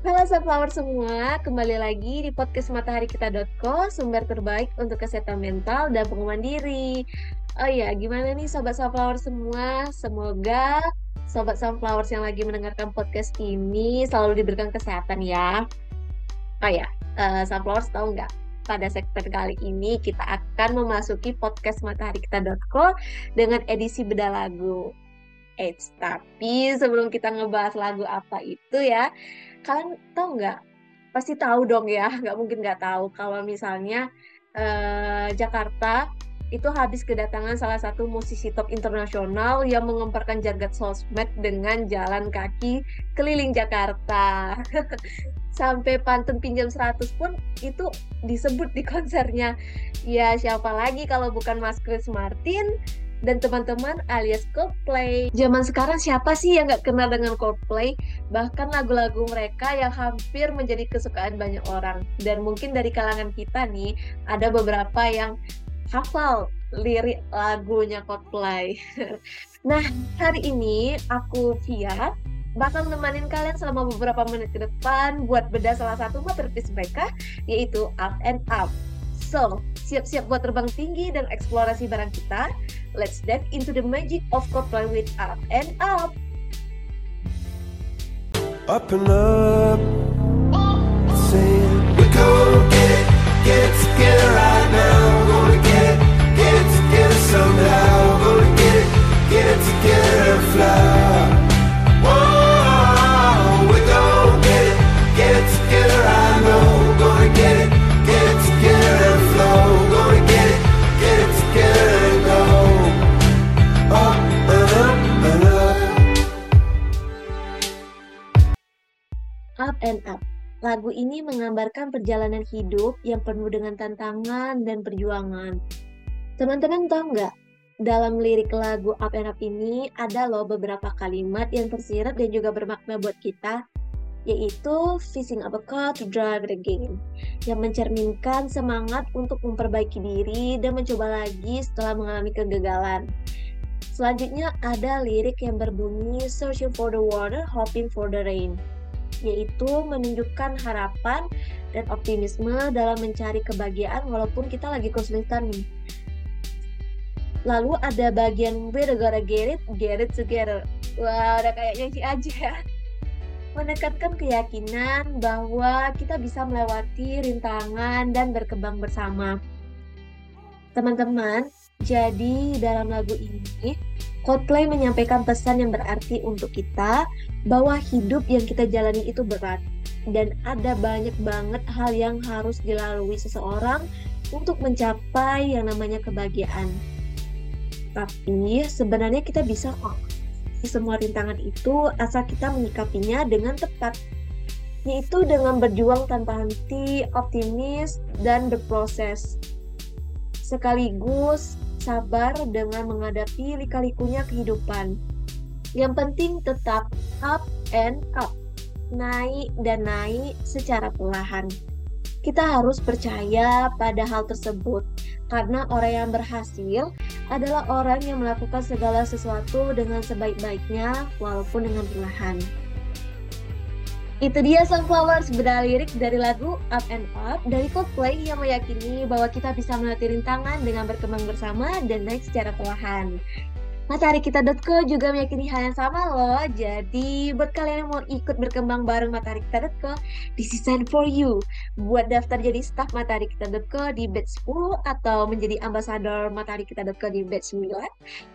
Halo Sunflower semua, kembali lagi di podcast matahari-kita.co, sumber terbaik untuk kesehatan mental dan penguatan diri. Oh iya, gimana nih Sobat Sunflower semua? Semoga Sobat Sunflower yang lagi mendengarkan podcast ini selalu diberikan kesehatan ya. Oh ya, uh, Sunflowers tahu nggak? Pada segmen kali ini kita akan memasuki podcast matahari-kita.co dengan edisi beda lagu. Eits, tapi sebelum kita ngebahas lagu apa itu ya, kalian tahu nggak? Pasti tahu dong ya, nggak mungkin nggak tahu kalau misalnya eh, Jakarta itu habis kedatangan salah satu musisi top internasional yang mengemparkan jagat sosmed dengan jalan kaki keliling Jakarta. Sampai pantun pinjam 100 pun itu disebut di konsernya. Ya siapa lagi kalau bukan Mas Chris Martin dan teman-teman alias Coldplay. Zaman sekarang siapa sih yang nggak kenal dengan Coldplay? Bahkan lagu-lagu mereka yang hampir menjadi kesukaan banyak orang. Dan mungkin dari kalangan kita nih, ada beberapa yang hafal lirik lagunya Coldplay. nah, hari ini aku Via bakal nemenin kalian selama beberapa menit ke depan buat bedah salah satu masterpiece mereka yaitu Up and Up. So, siap-siap buat terbang tinggi dan eksplorasi barang kita. Let's dive into the magic of Coldplay with Up and Up. Up and up, gonna Up. Lagu ini menggambarkan perjalanan hidup yang penuh dengan tantangan dan perjuangan. Teman-teman tahu nggak? Dalam lirik lagu Up and Up ini ada loh beberapa kalimat yang tersirat dan juga bermakna buat kita, yaitu fishing up a car to drive it again, yang mencerminkan semangat untuk memperbaiki diri dan mencoba lagi setelah mengalami kegagalan. Selanjutnya ada lirik yang berbunyi Searching for the water, hoping for the rain yaitu menunjukkan harapan dan optimisme dalam mencari kebahagiaan walaupun kita lagi kesulitan nih. Lalu ada bagian we gotta get it, get it together. Wah, udah kayak nyanyi aja ya. Menekankan keyakinan bahwa kita bisa melewati rintangan dan berkembang bersama. Teman-teman, jadi dalam lagu ini Coldplay menyampaikan pesan yang berarti untuk kita bahwa hidup yang kita jalani itu berat dan ada banyak banget hal yang harus dilalui seseorang untuk mencapai yang namanya kebahagiaan. Tapi sebenarnya kita bisa kok semua rintangan itu asal kita menyikapinya dengan tepat yaitu dengan berjuang tanpa henti, optimis, dan berproses. Sekaligus sabar dengan menghadapi lika-likunya kehidupan. Yang penting tetap up and up, naik dan naik secara perlahan. Kita harus percaya pada hal tersebut, karena orang yang berhasil adalah orang yang melakukan segala sesuatu dengan sebaik-baiknya, walaupun dengan perlahan. Itu dia Sunflowers beda lirik dari lagu Up and Up dari Coldplay yang meyakini bahwa kita bisa melatih rintangan dengan berkembang bersama dan naik secara perlahan. MatahariKita.co juga meyakini hal yang sama loh. Jadi buat kalian yang mau ikut berkembang bareng Matahari Kita.co, this is time for you. Buat daftar jadi staff Matahari Kita.co di batch 10 atau menjadi ambasador Matahari Kita.co di batch 9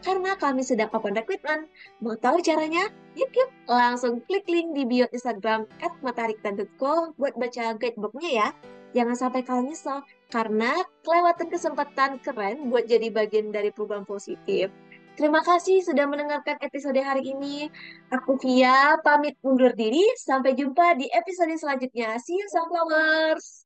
karena kami sedang open recruitment. Mau tahu caranya? Yuk yuk, langsung klik link di bio Instagram at matahari.co buat baca guidebooknya ya. Jangan sampai kalian nyesel, karena kelewatan kesempatan keren buat jadi bagian dari perubahan positif. Terima kasih sudah mendengarkan episode hari ini. Aku Via, pamit undur diri. Sampai jumpa di episode selanjutnya. See you, Sunflowers!